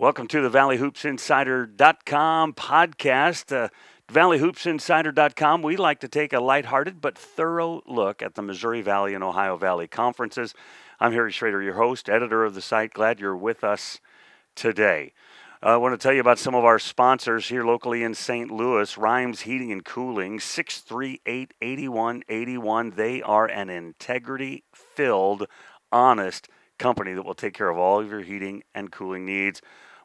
Welcome to the ValleyHoopsInsider.com podcast. Uh, ValleyHoopsInsider.com, we like to take a lighthearted but thorough look at the Missouri Valley and Ohio Valley conferences. I'm Harry Strader, your host, editor of the site. Glad you're with us today. Uh, I want to tell you about some of our sponsors here locally in St. Louis Rhymes Heating and Cooling, 638 8181. They are an integrity filled, honest company that will take care of all of your heating and cooling needs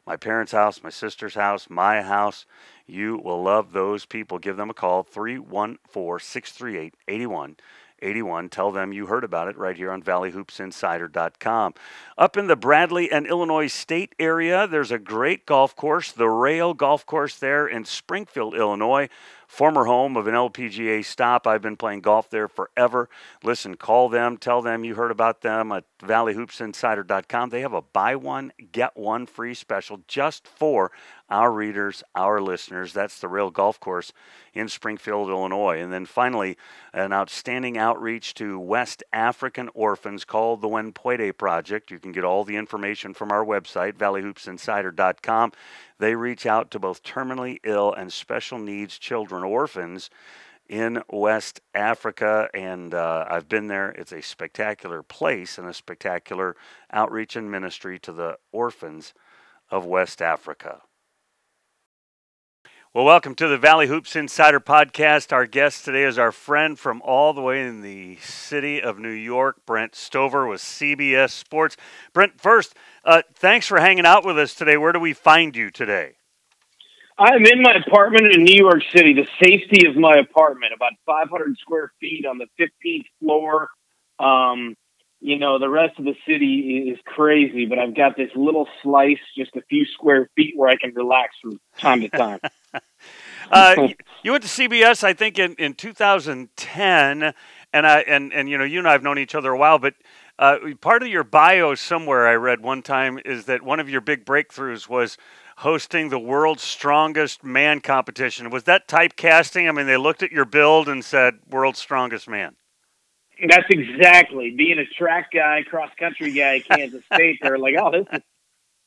my parents' house, my sister's house, my house. You will love those people. Give them a call, 314 638 8181. Tell them you heard about it right here on valleyhoopsinsider.com. Up in the Bradley and Illinois State area, there's a great golf course, the Rail Golf Course there in Springfield, Illinois former home of an LPGA stop. I've been playing golf there forever. Listen, call them, tell them you heard about them at valleyhoopsinsider.com. They have a buy one, get one free special just for our readers, our listeners. That's the Rail Golf Course in Springfield, Illinois. And then finally, an outstanding outreach to West African orphans called the Wenpwede Project. You can get all the information from our website, valleyhoopsinsider.com. They reach out to both terminally ill and special needs children, orphans in West Africa, and uh, I've been there. It's a spectacular place and a spectacular outreach and ministry to the orphans of West Africa. Well, welcome to the Valley Hoops Insider Podcast. Our guest today is our friend from all the way in the city of New York, Brent Stover with CBS Sports. Brent, first, uh, thanks for hanging out with us today. Where do we find you today? I'm in my apartment in New York City, the safety of my apartment, about 500 square feet on the 15th floor. Um, you know, the rest of the city is crazy, but I've got this little slice, just a few square feet where I can relax from time to time. uh, you went to CBS, I think, in, in 2010, and I and and you know, you and I have known each other a while, but uh, part of your bio somewhere I read one time is that one of your big breakthroughs was hosting the world's strongest man competition. Was that typecasting? I mean, they looked at your build and said, "World's strongest man." That's exactly being a track guy, cross country guy Kansas State. They're like, oh, this is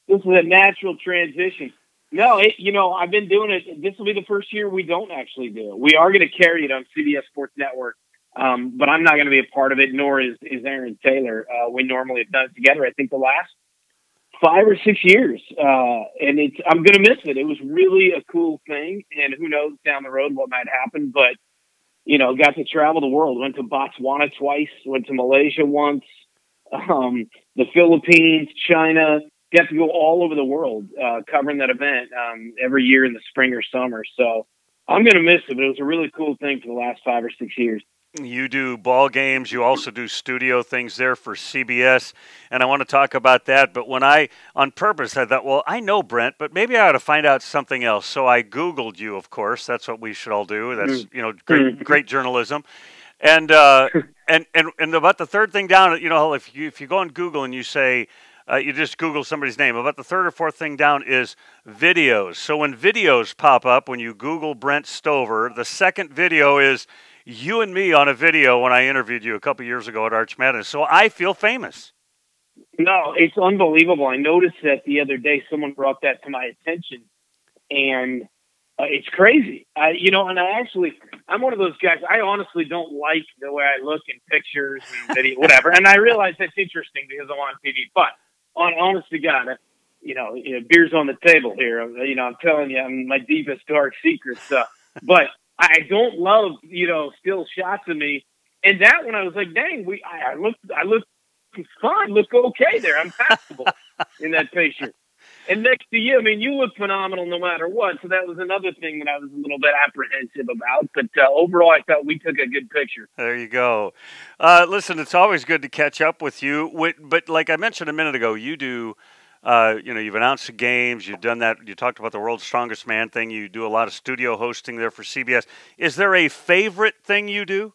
this is a natural transition. No, it, you know, I've been doing it. This will be the first year we don't actually do it. We are going to carry it on CBS Sports Network, um, but I'm not going to be a part of it. Nor is is Aaron Taylor. Uh, we normally have done it together. I think the last five or six years, uh, and it's I'm going to miss it. It was really a cool thing, and who knows down the road what might happen, but you know, got to travel the world. Went to Botswana twice. Went to Malaysia once. Um, the Philippines, China. Got to go all over the world uh, covering that event um, every year in the spring or summer. So I'm going to miss it, but it was a really cool thing for the last five or six years. You do ball games. You also do studio things there for CBS, and I want to talk about that. But when I, on purpose, I thought, well, I know Brent, but maybe I ought to find out something else. So I Googled you. Of course, that's what we should all do. That's mm. you know great, mm-hmm. great journalism. And uh, and and and about the third thing down, you know, if you if you go on Google and you say. Uh, you just Google somebody's name. About the third or fourth thing down is videos. So when videos pop up, when you Google Brent Stover, the second video is you and me on a video when I interviewed you a couple years ago at Arch Madness. So I feel famous. No, it's unbelievable. I noticed that the other day. Someone brought that to my attention, and uh, it's crazy. I, you know, and I actually, I'm one of those guys. I honestly don't like the way I look in pictures and video, whatever. and I realize that's interesting because I'm on TV. But on honest to God, you know, you know, beers on the table here. You know, I'm telling you, I'm my deepest dark secrets. Uh, but I don't love, you know, still shots of me. And that one, I was like, dang, we, I, I look, I look fine, look okay there. I'm passable in that picture. And next to you, I mean, you look phenomenal no matter what. So that was another thing that I was a little bit apprehensive about. But uh, overall, I thought we took a good picture. There you go. Uh, listen, it's always good to catch up with you. But like I mentioned a minute ago, you do uh, you know, you've announced the games. You've done that. You talked about the world's strongest man thing. You do a lot of studio hosting there for CBS. Is there a favorite thing you do?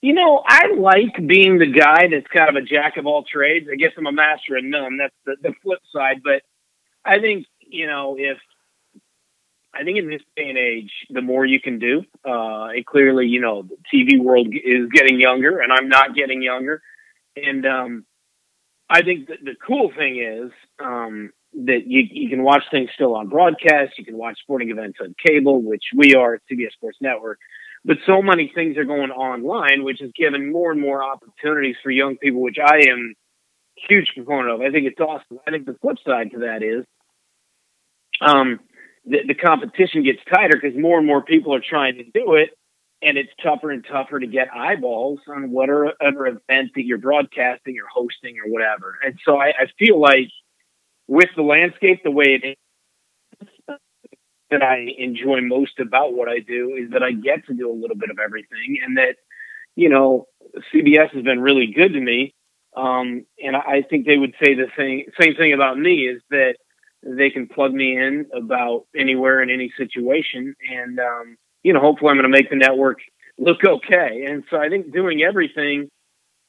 You know, I like being the guy that's kind of a jack of all trades. I guess I'm a master of none. That's the, the flip side. But I think, you know, if I think in this day and age, the more you can do, uh, and clearly, you know, the TV world is getting younger, and I'm not getting younger. And um, I think the, the cool thing is, um, that you, you can watch things still on broadcast. You can watch sporting events on cable, which we are at CBS Sports Network. But so many things are going online, which has given more and more opportunities for young people, which I am huge proponent of. I think it's awesome. I think the flip side to that is um, the, the competition gets tighter because more and more people are trying to do it, and it's tougher and tougher to get eyeballs on whatever event that you're broadcasting or hosting or whatever. And so I, I feel like with the landscape the way it is, that I enjoy most about what I do is that I get to do a little bit of everything, and that you know CBS has been really good to me. Um, and I think they would say the same same thing about me is that they can plug me in about anywhere in any situation, and um, you know hopefully I'm going to make the network look okay. And so I think doing everything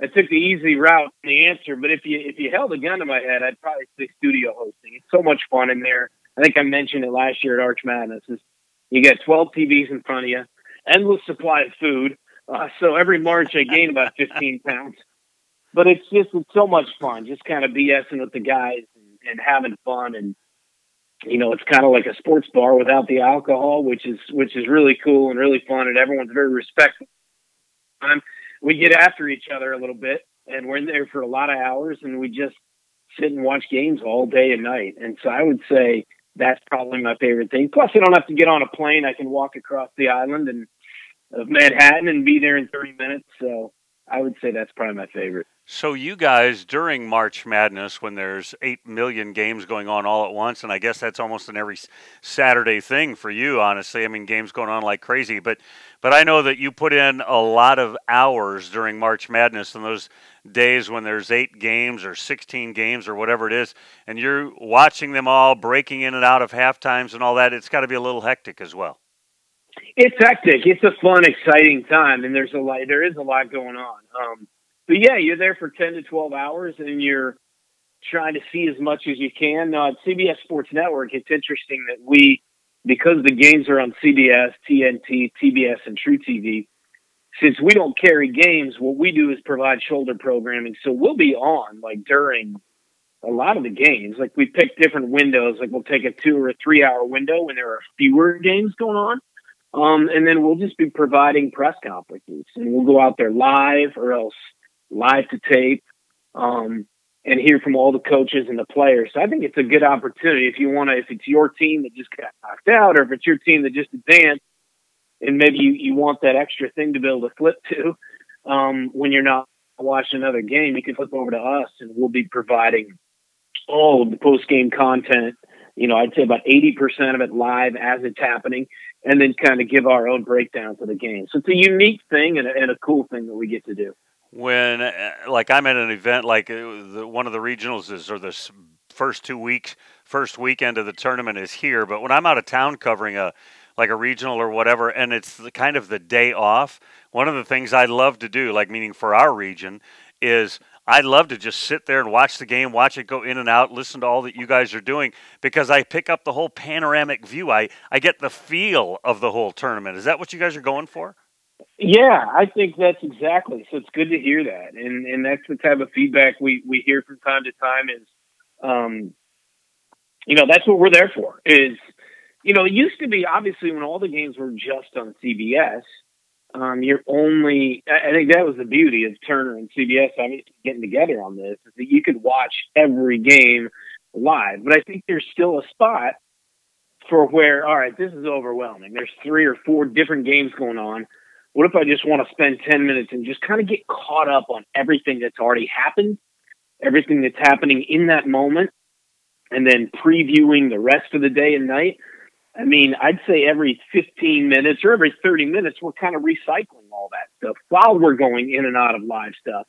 I took the easy route in the answer, but if you if you held a gun to my head, I'd probably say studio hosting. It's so much fun in there. I think I mentioned it last year at Arch Madness. Is you get 12 TVs in front of you, endless supply of food. Uh, so every March I gain about 15 pounds. But it's just it's so much fun, just kind of BSing with the guys and, and having fun, and you know it's kind of like a sports bar without the alcohol, which is which is really cool and really fun, and everyone's very respectful. Um, we get after each other a little bit, and we're in there for a lot of hours, and we just sit and watch games all day and night. And so I would say that's probably my favorite thing. Plus, I don't have to get on a plane. I can walk across the island and of Manhattan and be there in 30 minutes. So I would say that's probably my favorite. So you guys during March Madness, when there's eight million games going on all at once, and I guess that's almost an every Saturday thing for you, honestly. I mean, games going on like crazy, but but I know that you put in a lot of hours during March Madness and those days when there's eight games or 16 games or whatever it is, and you're watching them all, breaking in and out of half times and all that. It's got to be a little hectic as well. It's hectic. It's a fun, exciting time, and there's a lot. There is a lot going on. Um, but yeah, you're there for 10 to 12 hours and you're trying to see as much as you can. Now, at CBS Sports Network, it's interesting that we, because the games are on CBS, TNT, TBS, and truTV, since we don't carry games, what we do is provide shoulder programming. So we'll be on like during a lot of the games. Like we pick different windows. Like we'll take a two or a three hour window when there are fewer games going on. Um, and then we'll just be providing press conferences and we'll go out there live or else live to tape, um, and hear from all the coaches and the players. So I think it's a good opportunity if you want to, if it's your team that just got knocked out, or if it's your team that just advanced, and maybe you, you want that extra thing to be able to flip to um, when you're not watching another game, you can flip over to us, and we'll be providing all of the post game content. You know, I'd say about 80% of it live as it's happening, and then kind of give our own breakdowns of the game. So it's a unique thing and a, and a cool thing that we get to do when uh, like I'm at an event like uh, one of the regionals is or the first two weeks first weekend of the tournament is here but when I'm out of town covering a like a regional or whatever and it's the, kind of the day off one of the things I love to do like meaning for our region is I love to just sit there and watch the game, watch it go in and out, listen to all that you guys are doing because I pick up the whole panoramic view. I, I get the feel of the whole tournament. Is that what you guys are going for? Yeah, I think that's exactly. So it's good to hear that, and and that's the type of feedback we we hear from time to time. Is, um, you know, that's what we're there for. Is, you know, it used to be obviously when all the games were just on CBS. Um, you're only. I think that was the beauty of Turner and CBS obviously getting together on this is that you could watch every game live. But I think there's still a spot for where, all right, this is overwhelming. There's three or four different games going on what if I just want to spend 10 minutes and just kind of get caught up on everything that's already happened, everything that's happening in that moment, and then previewing the rest of the day and night? I mean, I'd say every 15 minutes or every 30 minutes, we're kind of recycling all that stuff while we're going in and out of live stuff.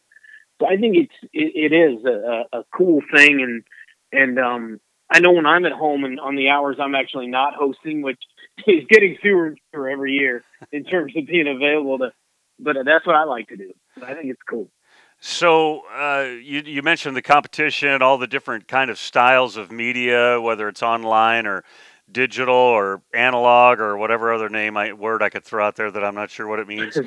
So I think it's it, it is a, a cool thing, and and um, I know when I'm at home and on the hours I'm actually not hosting, which is getting fewer and fewer every year in terms of being available to, but that's what I like to do. I think it's cool. So uh, you you mentioned the competition, all the different kind of styles of media, whether it's online or digital or analog or whatever other name I, word I could throw out there that I'm not sure what it means.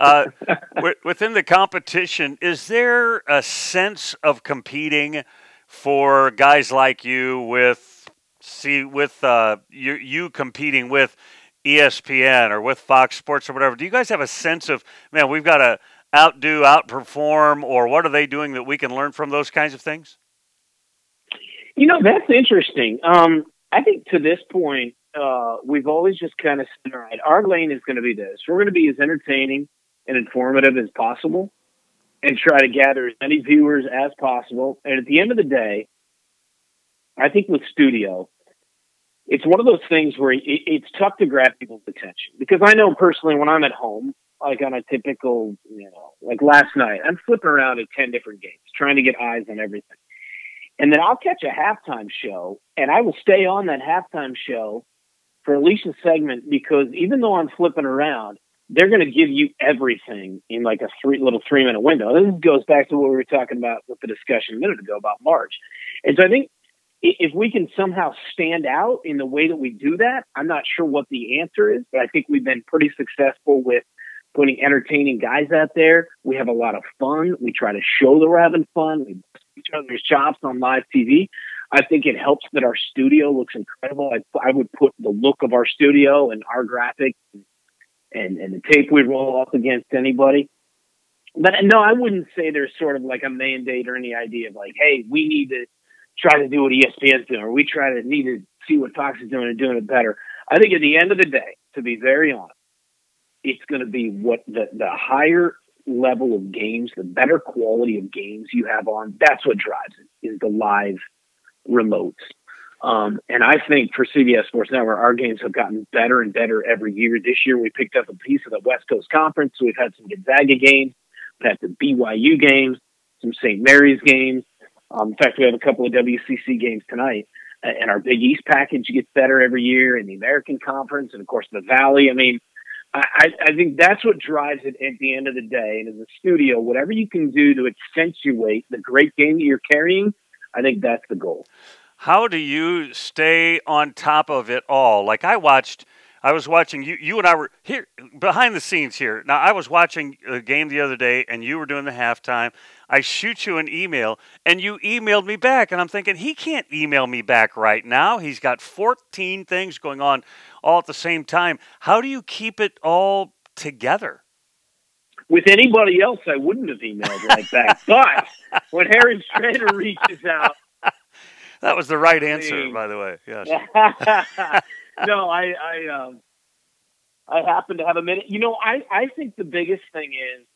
Uh, within the competition, is there a sense of competing for guys like you with see with uh, you you competing with ESPN or with Fox Sports or whatever. Do you guys have a sense of man? We've got to outdo, outperform, or what are they doing that we can learn from those kinds of things? You know, that's interesting. Um, I think to this point, uh, we've always just kind of said, all right, our lane is going to be this. We're going to be as entertaining and informative as possible and try to gather as many viewers as possible. And at the end of the day, I think with studio, it's one of those things where it, it's tough to grab people's attention because I know personally when I'm at home, like on a typical, you know, like last night, I'm flipping around at 10 different games, trying to get eyes on everything. And then I'll catch a halftime show and I will stay on that halftime show for at least a segment because even though I'm flipping around, they're going to give you everything in like a three little three minute window. This goes back to what we were talking about with the discussion a minute ago about March. And so I think if we can somehow stand out in the way that we do that, I'm not sure what the answer is, but I think we've been pretty successful with putting entertaining guys out there. We have a lot of fun. We try to show that we're having fun. We each other's chops on live TV. I think it helps that our studio looks incredible. I, I would put the look of our studio and our graphics and, and the tape we roll up against anybody. But no, I wouldn't say there's sort of like a mandate or any idea of like, hey, we need to try to do what ESPN's doing, or we try to need to see what Fox is doing and doing it better. I think at the end of the day, to be very honest, it's going to be what the, the higher level of games, the better quality of games you have on. That's what drives it is the live remotes. Um, and I think for CBS Sports Network, our games have gotten better and better every year. This year, we picked up a piece of the West Coast Conference. So we've had some Gonzaga games, we've had the BYU games, some St. Mary's games. Um, in fact, we have a couple of WCC games tonight. And our Big East package gets better every year, and the American Conference, and of course the Valley. I mean, I, I think that's what drives it at the end of the day. And as a studio, whatever you can do to accentuate the great game that you're carrying, I think that's the goal. How do you stay on top of it all? Like I watched I was watching you. You and I were here behind the scenes here. Now I was watching a game the other day, and you were doing the halftime. I shoot you an email, and you emailed me back, and I'm thinking he can't email me back right now. He's got 14 things going on all at the same time. How do you keep it all together? With anybody else, I wouldn't have emailed right back. but when Harry Strader reaches out, that was the right answer, by the way. Yes. no, I I um I happen to have a minute. You know, I I think the biggest thing is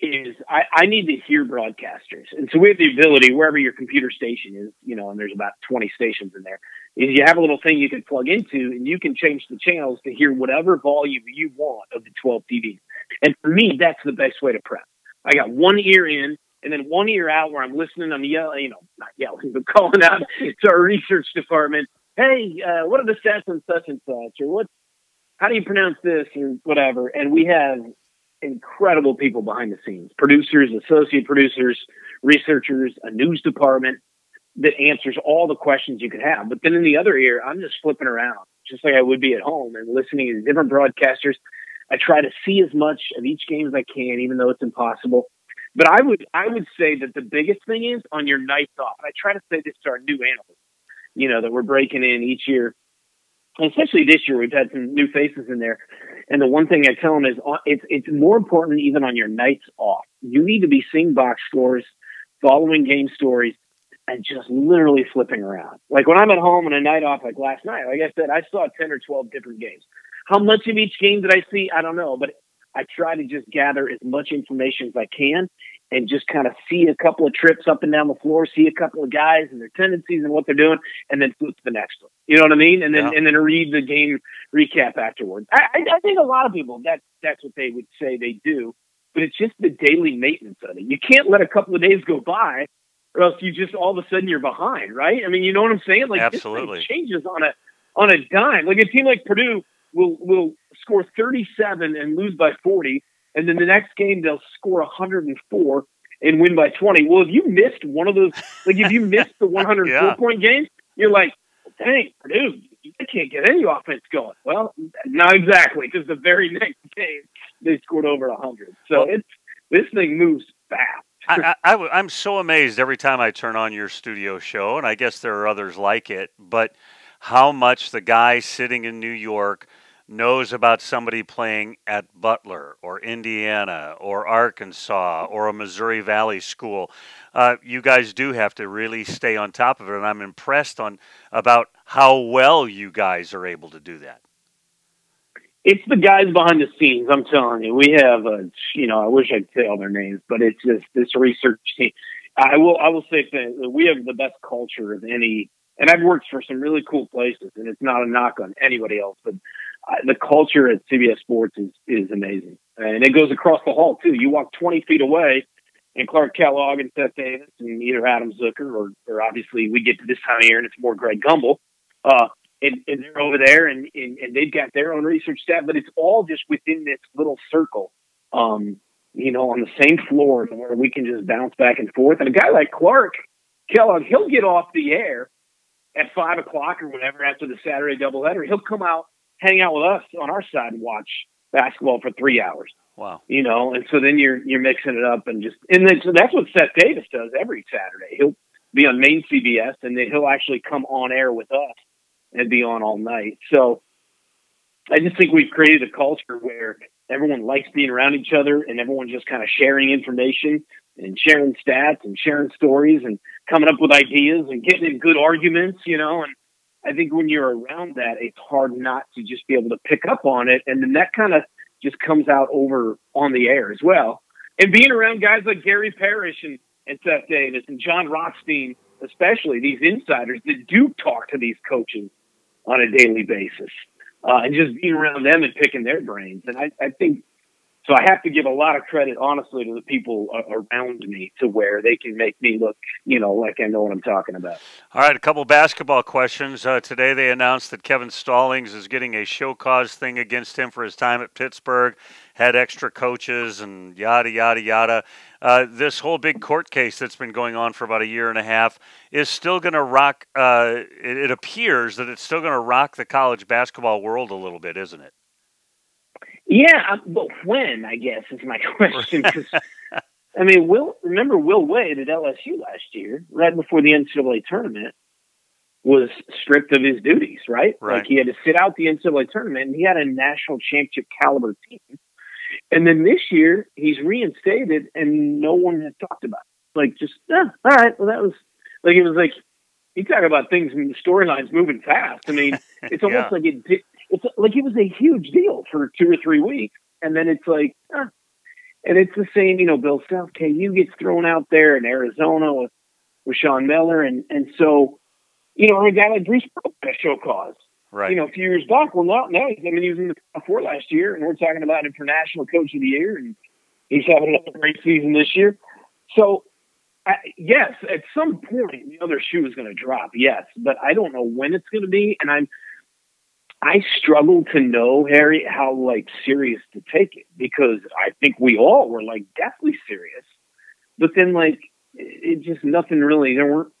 is I, I need to hear broadcasters. And so we have the ability, wherever your computer station is, you know, and there's about 20 stations in there, is you have a little thing you can plug into and you can change the channels to hear whatever volume you want of the 12 TVs. And for me, that's the best way to prep. I got one ear in and then one ear out where I'm listening, I'm yelling, you know, not yelling, but calling out to our research department hey, uh, what are the stats on such and such, or what? How do you pronounce this, or whatever? And we have incredible people behind the scenes: producers, associate producers, researchers, a news department that answers all the questions you could have. But then in the other ear, I'm just flipping around, just like I would be at home, and listening to different broadcasters. I try to see as much of each game as I can, even though it's impossible. But I would I would say that the biggest thing is on your nights off. I try to say this to our new analysts you know, that we're breaking in each year. And especially this year, we've had some new faces in there. And the one thing I tell them is uh, it's, it's more important even on your nights off. You need to be seeing box scores, following game stories, and just literally flipping around. Like when I'm at home on a night off, like last night, like I said, I saw 10 or 12 different games. How much of each game did I see? I don't know, but I try to just gather as much information as I can and just kind of see a couple of trips up and down the floor, see a couple of guys and their tendencies and what they're doing, and then flip to the next one. You know what I mean? And then yeah. and then read the game recap afterwards. I, I think a lot of people that that's what they would say they do, but it's just the daily maintenance of it. You can't let a couple of days go by, or else you just all of a sudden you're behind, right? I mean, you know what I'm saying? Like absolutely changes on a on a dime. Like a team like Purdue will will score 37 and lose by 40 and then the next game they'll score 104 and win by 20. Well, if you missed one of those, like if you missed the 104 yeah. point games, you're like, dang, Purdue, you can't get any offense going. Well, not exactly, because the very next game they scored over 100. So well, it's this thing moves fast. I, I, I, I'm so amazed every time I turn on your studio show, and I guess there are others like it, but how much the guy sitting in New York knows about somebody playing at Butler or Indiana or Arkansas or a Missouri Valley school. Uh, you guys do have to really stay on top of it, and I'm impressed on about how well you guys are able to do that. It's the guys behind the scenes. I'm telling you, we have a, you know, I wish I'd say all their names, but it's just this research team. I will, I will say that we have the best culture of any, and I've worked for some really cool places, and it's not a knock on anybody else, but the culture at CBS Sports is is amazing, and it goes across the hall too. You walk 20 feet away, and Clark Kellogg and Seth Davis and either Adam Zucker or, or obviously we get to this time of year and it's more Greg Gumbel, uh, and, and they're over there and, and and they've got their own research staff, but it's all just within this little circle. Um, you know, on the same floor where we can just bounce back and forth. And a guy like Clark Kellogg, he'll get off the air at five o'clock or whatever after the Saturday doubleheader. He'll come out hang out with us on our side and watch basketball for three hours. Wow. You know, and so then you're you're mixing it up and just and then so that's what Seth Davis does every Saturday. He'll be on main CBS and then he'll actually come on air with us and be on all night. So I just think we've created a culture where everyone likes being around each other and everyone's just kind of sharing information and sharing stats and sharing stories and coming up with ideas and getting in good arguments, you know, and I think when you're around that, it's hard not to just be able to pick up on it. And then that kind of just comes out over on the air as well. And being around guys like Gary Parrish and, and Seth Davis and Jon Rothstein, especially these insiders that do talk to these coaches on a daily basis, uh, and just being around them and picking their brains. And I, I think so I have to give a lot of credit, honestly, to the people around me to where they can make me look, you know, like I know what I'm talking about. All right, a couple basketball questions. Uh, today they announced that Kevin Stallings is getting a show cause thing against him for his time at Pittsburgh, had extra coaches and yada, yada, yada. Uh, this whole big court case that's been going on for about a year and a half is still going to rock, uh, it, it appears that it's still going to rock the college basketball world a little bit, isn't it? Yeah, but when? I guess is my question. Cause, I mean, Will remember Will Wade at LSU last year, right before the NCAA tournament, was stripped of his duties. Right, right. like he had to sit out the NCAA tournament, and he had a national championship caliber team. And then this year, he's reinstated, and no one has talked about. It. Like, just eh, all right. Well, that was like it was like you talk about things and the storylines moving fast. I mean, it's almost yeah. like it it's like it was a huge deal for two or three weeks, and then it's like, and it's the same. You know, Bill Self KU gets thrown out there in Arizona with with Sean Miller, and and so you know, a guy like Bruce Pearl show cause. Right. You know, a few years back. Well, now, now he's, I mean, he was in the top four last year, and we're talking about international coach of the year, and he's having another great season this year. So, I, yes, at some point the other shoe is going to drop. Yes, but I don't know when it's going to be, and I'm I struggle to know, Harry, how like serious to take it because I think we all were like deathly serious. But then like it just nothing really there weren't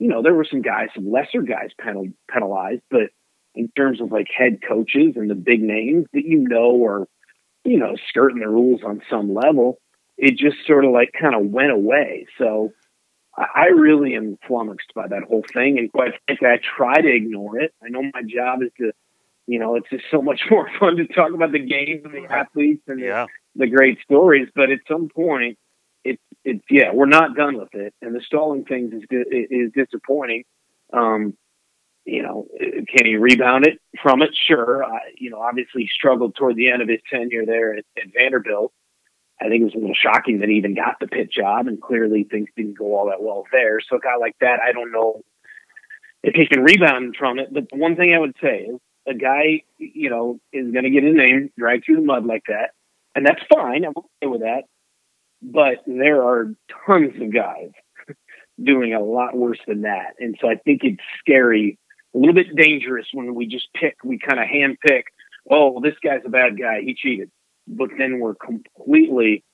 you know, there were some guys, some lesser guys penal, penalized, but in terms of like head coaches and the big names that you know are, you know, skirting the rules on some level, it just sort of like kind of went away. So I really am flummoxed by that whole thing. And quite frankly, I try to ignore it. I know my job is to you know, it's just so much more fun to talk about the games and the athletes and yeah. the, the great stories. But at some point, it's it's yeah, we're not done with it, and the Stallings thing is is disappointing. Um, you know, can he rebound it from it? Sure. I, you know, obviously struggled toward the end of his tenure there at, at Vanderbilt. I think it was a little shocking that he even got the Pitt job, and clearly things didn't go all that well there. So a guy like that, I don't know if he can rebound from it. But the one thing I would say is a guy, you know, is going to get his name dragged through the mud like that, and that's fine. I'm okay with that. But there are tons of guys doing a lot worse than that, and so I think it's scary, a little bit dangerous when we just pick, we kind of hand pick. Oh, this guy's a bad guy. He cheated, but then we're completely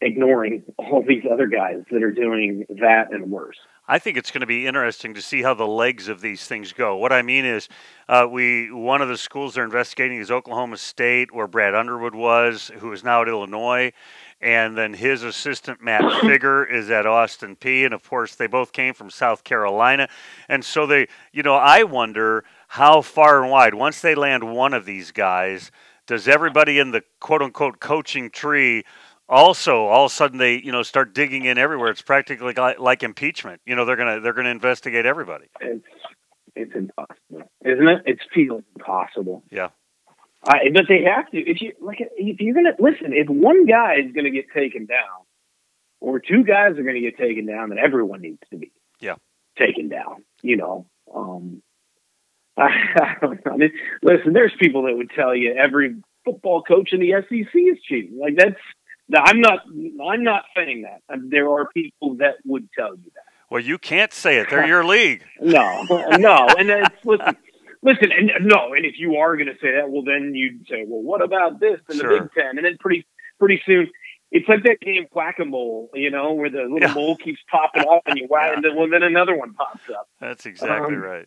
ignoring all these other guys that are doing that and worse. I think it's going to be interesting to see how the legs of these things go. What I mean is, uh, we one of the schools they're investigating is Oklahoma State, where Brad Underwood was, who is now at Illinois, and then his assistant Matt Figger is at Austin Peay, and of course they both came from South Carolina, and so they, you know, I wonder how far and wide once they land one of these guys, does everybody in the quote unquote coaching tree also all of a sudden they you know start digging in everywhere. It's practically like, like impeachment. You know they're gonna they're gonna investigate everybody. It's it's impossible isn't it? It's feels impossible. Yeah. I, but they have to if you like if you're gonna listen if one guy is gonna get taken down or two guys are gonna get taken down then everyone needs to be yeah. taken down you know um I, I mean, listen there's people that would tell you every football coach in the SEC is cheating. Like that's I'm not. I'm not saying that. There are people that would tell you that. Well, you can't say it. They're your league. no, no, and then listen, listen, and no, and if you are going to say that, well, then you'd say, well, what about this in Sure. the Big Ten? And then pretty, pretty soon, it's like that game Whack a Mole, you know, where the little Yeah. mole keeps popping off and you whack, Yeah. and then well, then another one pops up. That's exactly Um, right.